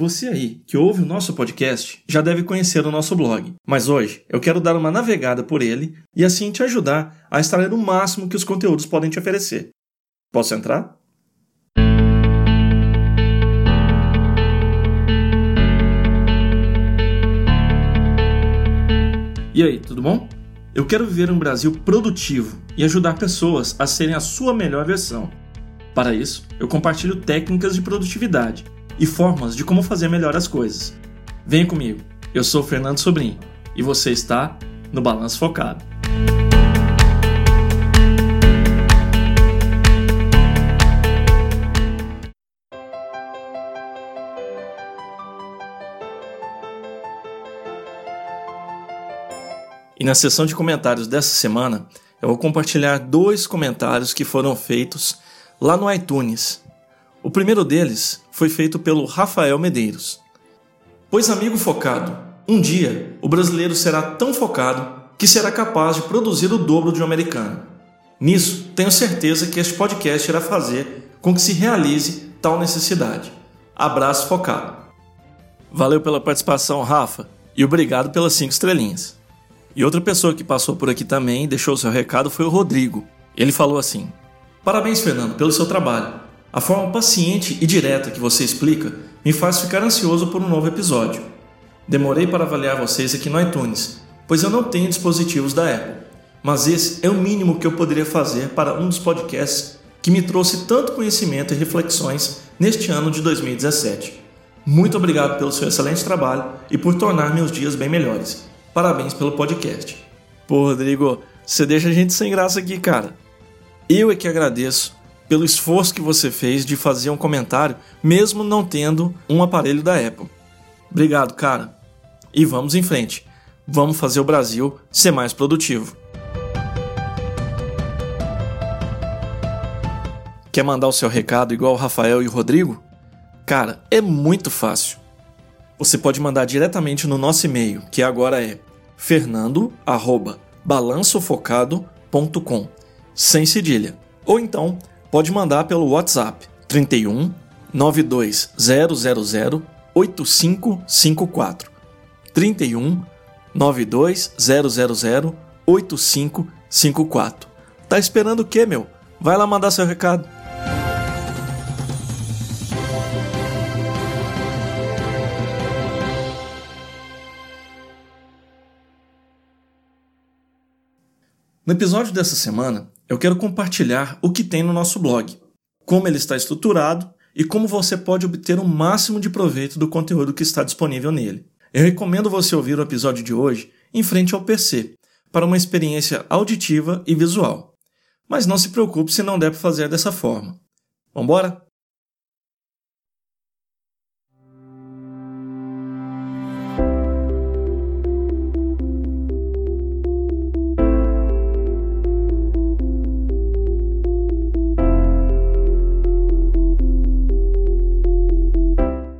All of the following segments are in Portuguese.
Você aí que ouve o nosso podcast já deve conhecer o nosso blog, mas hoje eu quero dar uma navegada por ele e assim te ajudar a extrair o máximo que os conteúdos podem te oferecer. Posso entrar? E aí, tudo bom? Eu quero viver um Brasil produtivo e ajudar pessoas a serem a sua melhor versão. Para isso, eu compartilho técnicas de produtividade e formas de como fazer melhor as coisas. Vem comigo, eu sou Fernando Sobrinho e você está no Balanço Focado. E na seção de comentários dessa semana, eu vou compartilhar dois comentários que foram feitos lá no iTunes o primeiro deles foi feito pelo Rafael Medeiros. Pois, amigo focado, um dia o brasileiro será tão focado que será capaz de produzir o dobro de um americano. Nisso, tenho certeza que este podcast irá fazer com que se realize tal necessidade. Abraço focado. Valeu pela participação, Rafa, e obrigado pelas cinco estrelinhas. E outra pessoa que passou por aqui também e deixou seu recado foi o Rodrigo. Ele falou assim: Parabéns, Fernando, pelo seu trabalho. A forma paciente e direta que você explica me faz ficar ansioso por um novo episódio. Demorei para avaliar vocês aqui no iTunes, pois eu não tenho dispositivos da Apple, mas esse é o mínimo que eu poderia fazer para um dos podcasts que me trouxe tanto conhecimento e reflexões neste ano de 2017. Muito obrigado pelo seu excelente trabalho e por tornar meus dias bem melhores. Parabéns pelo podcast. Pô, Rodrigo, você deixa a gente sem graça aqui, cara. Eu é que agradeço pelo esforço que você fez de fazer um comentário, mesmo não tendo um aparelho da Apple. Obrigado, cara. E vamos em frente. Vamos fazer o Brasil ser mais produtivo. Quer mandar o seu recado igual o Rafael e o Rodrigo? Cara, é muito fácil. Você pode mandar diretamente no nosso e-mail, que agora é fernando@balançofocado.com, sem cedilha. Ou então pode mandar pelo WhatsApp 31 92000 8554. 31 92000 8554. Tá esperando o quê, meu? Vai lá mandar seu recado. No episódio dessa semana, eu quero compartilhar o que tem no nosso blog, como ele está estruturado e como você pode obter o máximo de proveito do conteúdo que está disponível nele. Eu recomendo você ouvir o episódio de hoje em frente ao PC, para uma experiência auditiva e visual. Mas não se preocupe se não der para fazer dessa forma. Vambora?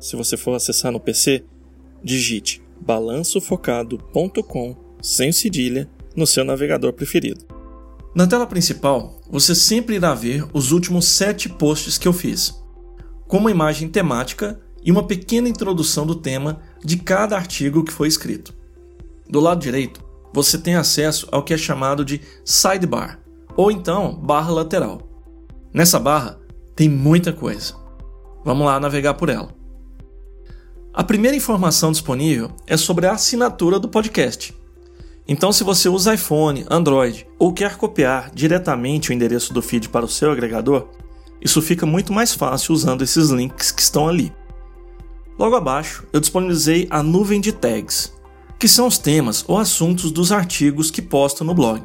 Se você for acessar no PC, digite balançofocado.com sem cedilha no seu navegador preferido. Na tela principal, você sempre irá ver os últimos sete posts que eu fiz, com uma imagem temática e uma pequena introdução do tema de cada artigo que foi escrito. Do lado direito, você tem acesso ao que é chamado de sidebar, ou então barra lateral. Nessa barra tem muita coisa. Vamos lá navegar por ela. A primeira informação disponível é sobre a assinatura do podcast. Então, se você usa iPhone, Android ou quer copiar diretamente o endereço do feed para o seu agregador, isso fica muito mais fácil usando esses links que estão ali. Logo abaixo, eu disponibilizei a nuvem de tags, que são os temas ou assuntos dos artigos que posto no blog.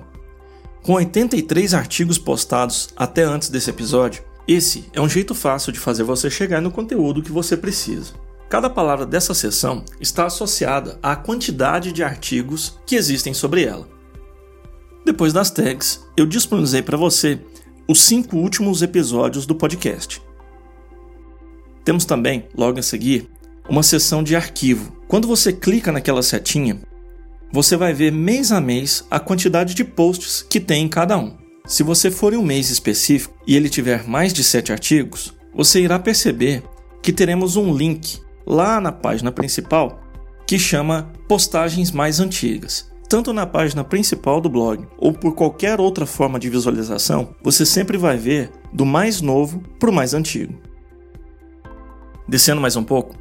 Com 83 artigos postados até antes desse episódio, esse é um jeito fácil de fazer você chegar no conteúdo que você precisa. Cada palavra dessa seção está associada à quantidade de artigos que existem sobre ela. Depois das tags, eu disponibilizei para você os cinco últimos episódios do podcast. Temos também, logo a seguir, uma seção de arquivo. Quando você clica naquela setinha, você vai ver mês a mês a quantidade de posts que tem em cada um. Se você for em um mês específico e ele tiver mais de sete artigos, você irá perceber que teremos um link lá na página principal que chama Postagens Mais Antigas. Tanto na página principal do blog ou por qualquer outra forma de visualização, você sempre vai ver do mais novo para o mais antigo. Descendo mais um pouco,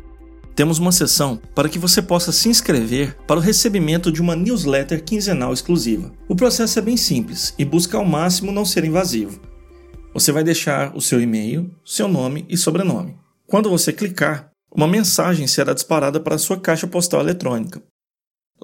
temos uma seção para que você possa se inscrever para o recebimento de uma newsletter quinzenal exclusiva. O processo é bem simples e busca ao máximo não ser invasivo. Você vai deixar o seu e-mail, seu nome e sobrenome. Quando você clicar, uma mensagem será disparada para sua caixa postal eletrônica.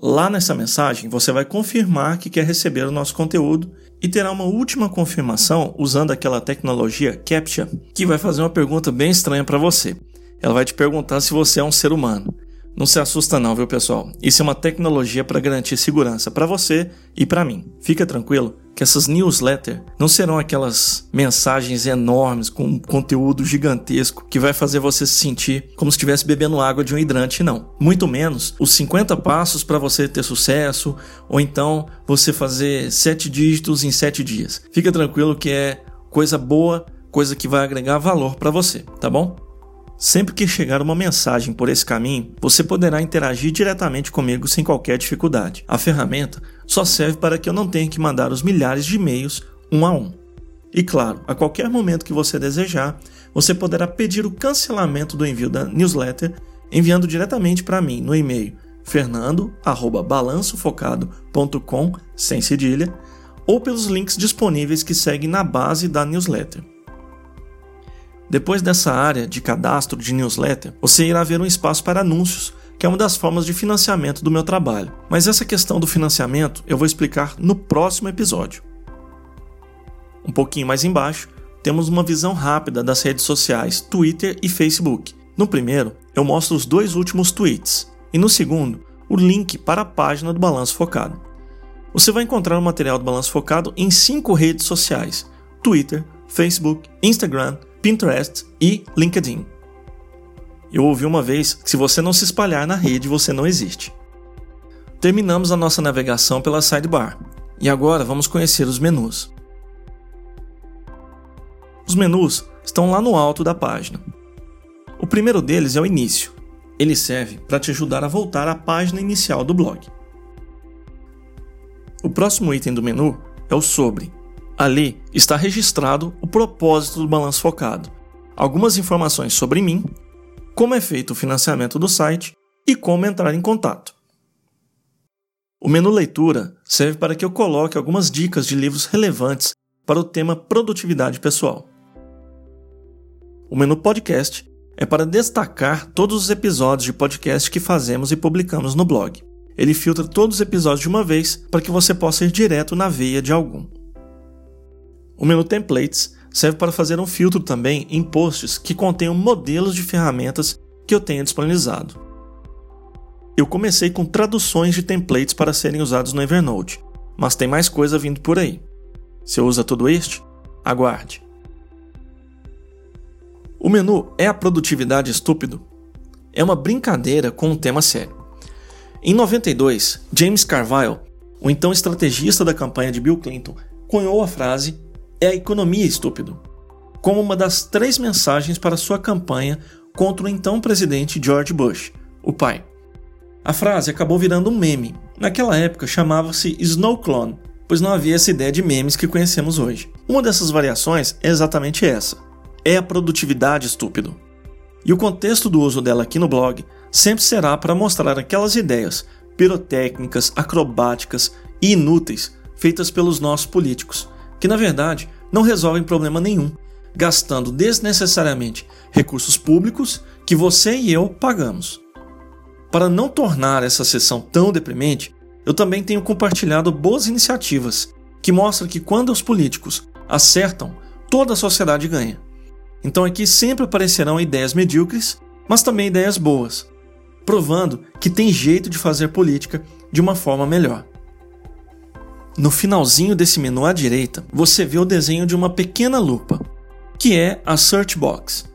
Lá nessa mensagem, você vai confirmar que quer receber o nosso conteúdo e terá uma última confirmação usando aquela tecnologia CAPTCHA, que vai fazer uma pergunta bem estranha para você. Ela vai te perguntar se você é um ser humano. Não se assusta não, viu, pessoal? Isso é uma tecnologia para garantir segurança para você e para mim. Fica tranquilo que essas newsletters não serão aquelas mensagens enormes com conteúdo gigantesco que vai fazer você se sentir como se estivesse bebendo água de um hidrante, não. Muito menos os 50 passos para você ter sucesso ou então você fazer sete dígitos em sete dias. Fica tranquilo que é coisa boa, coisa que vai agregar valor para você, tá bom? Sempre que chegar uma mensagem por esse caminho, você poderá interagir diretamente comigo sem qualquer dificuldade. A ferramenta só serve para que eu não tenha que mandar os milhares de e-mails um a um. E claro, a qualquer momento que você desejar, você poderá pedir o cancelamento do envio da newsletter enviando diretamente para mim no e-mail fernando@balansofocado.com sem cedilha ou pelos links disponíveis que seguem na base da newsletter. Depois dessa área de cadastro de newsletter, você irá ver um espaço para anúncios, que é uma das formas de financiamento do meu trabalho. Mas essa questão do financiamento eu vou explicar no próximo episódio. Um pouquinho mais embaixo, temos uma visão rápida das redes sociais Twitter e Facebook. No primeiro, eu mostro os dois últimos tweets, e no segundo, o link para a página do Balanço Focado. Você vai encontrar o material do Balanço Focado em cinco redes sociais: Twitter, Facebook, Instagram, Pinterest e LinkedIn. Eu ouvi uma vez que se você não se espalhar na rede, você não existe. Terminamos a nossa navegação pela sidebar e agora vamos conhecer os menus. Os menus estão lá no alto da página. O primeiro deles é o início. Ele serve para te ajudar a voltar à página inicial do blog. O próximo item do menu é o sobre, Ali está registrado o propósito do balanço focado, algumas informações sobre mim, como é feito o financiamento do site e como entrar em contato. O menu Leitura serve para que eu coloque algumas dicas de livros relevantes para o tema produtividade pessoal. O menu Podcast é para destacar todos os episódios de podcast que fazemos e publicamos no blog. Ele filtra todos os episódios de uma vez para que você possa ir direto na veia de algum. O menu Templates serve para fazer um filtro também em posts que contenham modelos de ferramentas que eu tenha disponibilizado. Eu comecei com traduções de templates para serem usados no Evernote, mas tem mais coisa vindo por aí. Se usa tudo este? Aguarde. O menu É a Produtividade Estúpido? É uma brincadeira com um tema sério. Em 92, James Carville, o então estrategista da campanha de Bill Clinton, cunhou a frase é a economia estúpido, como uma das três mensagens para sua campanha contra o então presidente George Bush, o pai. A frase acabou virando um meme. Naquela época chamava-se Snow Clone, pois não havia essa ideia de memes que conhecemos hoje. Uma dessas variações é exatamente essa: é a produtividade estúpido. E o contexto do uso dela aqui no blog sempre será para mostrar aquelas ideias pirotécnicas, acrobáticas e inúteis feitas pelos nossos políticos, que na verdade não resolvem problema nenhum, gastando desnecessariamente recursos públicos que você e eu pagamos. Para não tornar essa sessão tão deprimente, eu também tenho compartilhado boas iniciativas que mostram que quando os políticos acertam, toda a sociedade ganha. Então aqui sempre aparecerão ideias medíocres, mas também ideias boas, provando que tem jeito de fazer política de uma forma melhor. No finalzinho desse menu à direita, você vê o desenho de uma pequena lupa, que é a Search Box,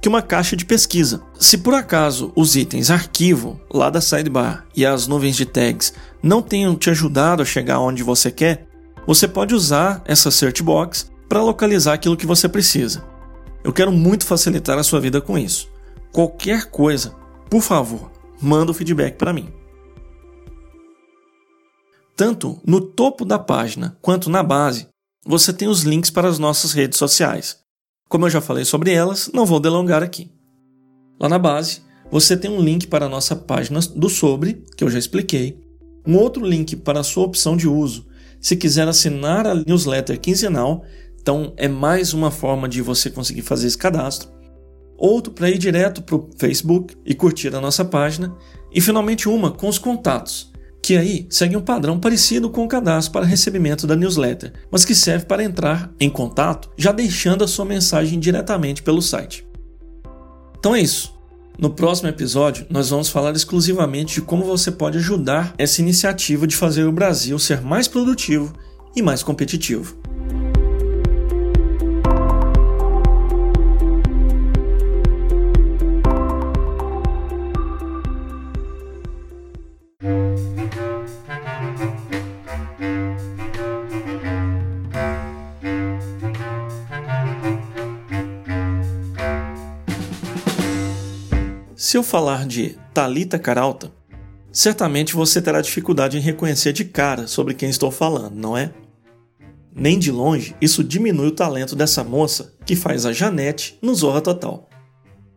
que é uma caixa de pesquisa. Se por acaso os itens arquivo lá da sidebar e as nuvens de tags não tenham te ajudado a chegar onde você quer, você pode usar essa Search Box para localizar aquilo que você precisa. Eu quero muito facilitar a sua vida com isso. Qualquer coisa por favor, manda o feedback para mim. Tanto no topo da página quanto na base, você tem os links para as nossas redes sociais. Como eu já falei sobre elas, não vou delongar aqui. Lá na base, você tem um link para a nossa página do Sobre, que eu já expliquei, um outro link para a sua opção de uso. Se quiser assinar a newsletter quinzenal, então é mais uma forma de você conseguir fazer esse cadastro. Outro para ir direto para o Facebook e curtir a nossa página. E finalmente uma com os contatos, que aí segue um padrão parecido com o cadastro para recebimento da newsletter, mas que serve para entrar em contato já deixando a sua mensagem diretamente pelo site. Então é isso. No próximo episódio, nós vamos falar exclusivamente de como você pode ajudar essa iniciativa de fazer o Brasil ser mais produtivo e mais competitivo. Se eu falar de Talita Caralta, certamente você terá dificuldade em reconhecer de cara sobre quem estou falando, não é? Nem de longe isso diminui o talento dessa moça que faz a Janete no Zorra Total.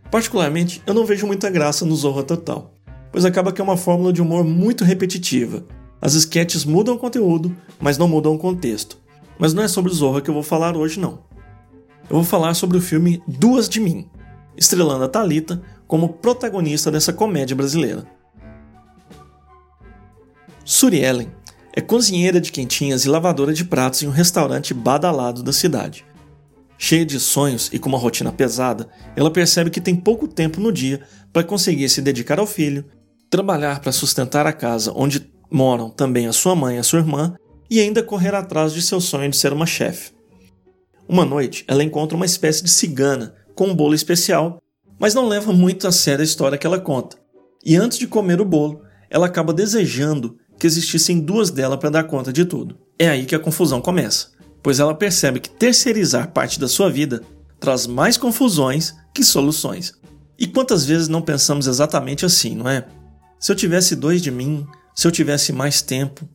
Particularmente, eu não vejo muita graça no Zorra Total, pois acaba que é uma fórmula de humor muito repetitiva. As sketches mudam o conteúdo, mas não mudam o contexto. Mas não é sobre o Zorra que eu vou falar hoje, não. Eu vou falar sobre o filme Duas de Mim, estrelando a Talita como protagonista dessa comédia brasileira. Suri Ellen é cozinheira de quentinhas e lavadora de pratos em um restaurante badalado da cidade. Cheia de sonhos e com uma rotina pesada, ela percebe que tem pouco tempo no dia para conseguir se dedicar ao filho, trabalhar para sustentar a casa onde moram também a sua mãe e a sua irmã e ainda correr atrás de seu sonho de ser uma chefe. Uma noite, ela encontra uma espécie de cigana com um bolo especial mas não leva muito a sério a história que ela conta. E antes de comer o bolo, ela acaba desejando que existissem duas dela para dar conta de tudo. É aí que a confusão começa, pois ela percebe que terceirizar parte da sua vida traz mais confusões que soluções. E quantas vezes não pensamos exatamente assim, não é? Se eu tivesse dois de mim, se eu tivesse mais tempo.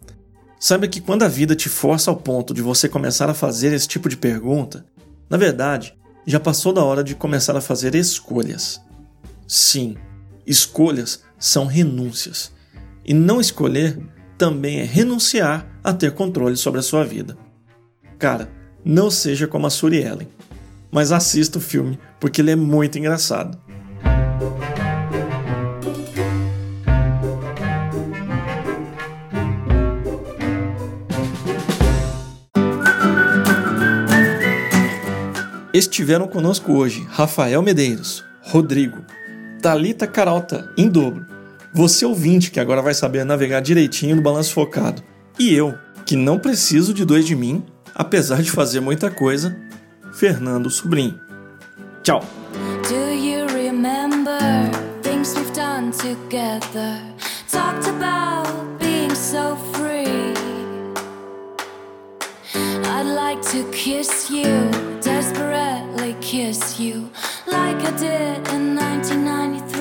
Saiba que quando a vida te força ao ponto de você começar a fazer esse tipo de pergunta, na verdade, já passou da hora de começar a fazer escolhas. Sim, escolhas são renúncias. E não escolher também é renunciar a ter controle sobre a sua vida. Cara, não seja como a Suri Ellen, mas assista o filme porque ele é muito engraçado. Estiveram conosco hoje Rafael Medeiros, Rodrigo, Talita Caralta, em dobro, você ouvinte que agora vai saber navegar direitinho no balanço focado, e eu, que não preciso de dois de mim, apesar de fazer muita coisa, Fernando Sobrinho. Tchau! Things we've done together? Talked about being so free. like to kiss you, desperately kiss you, like I did in 1993.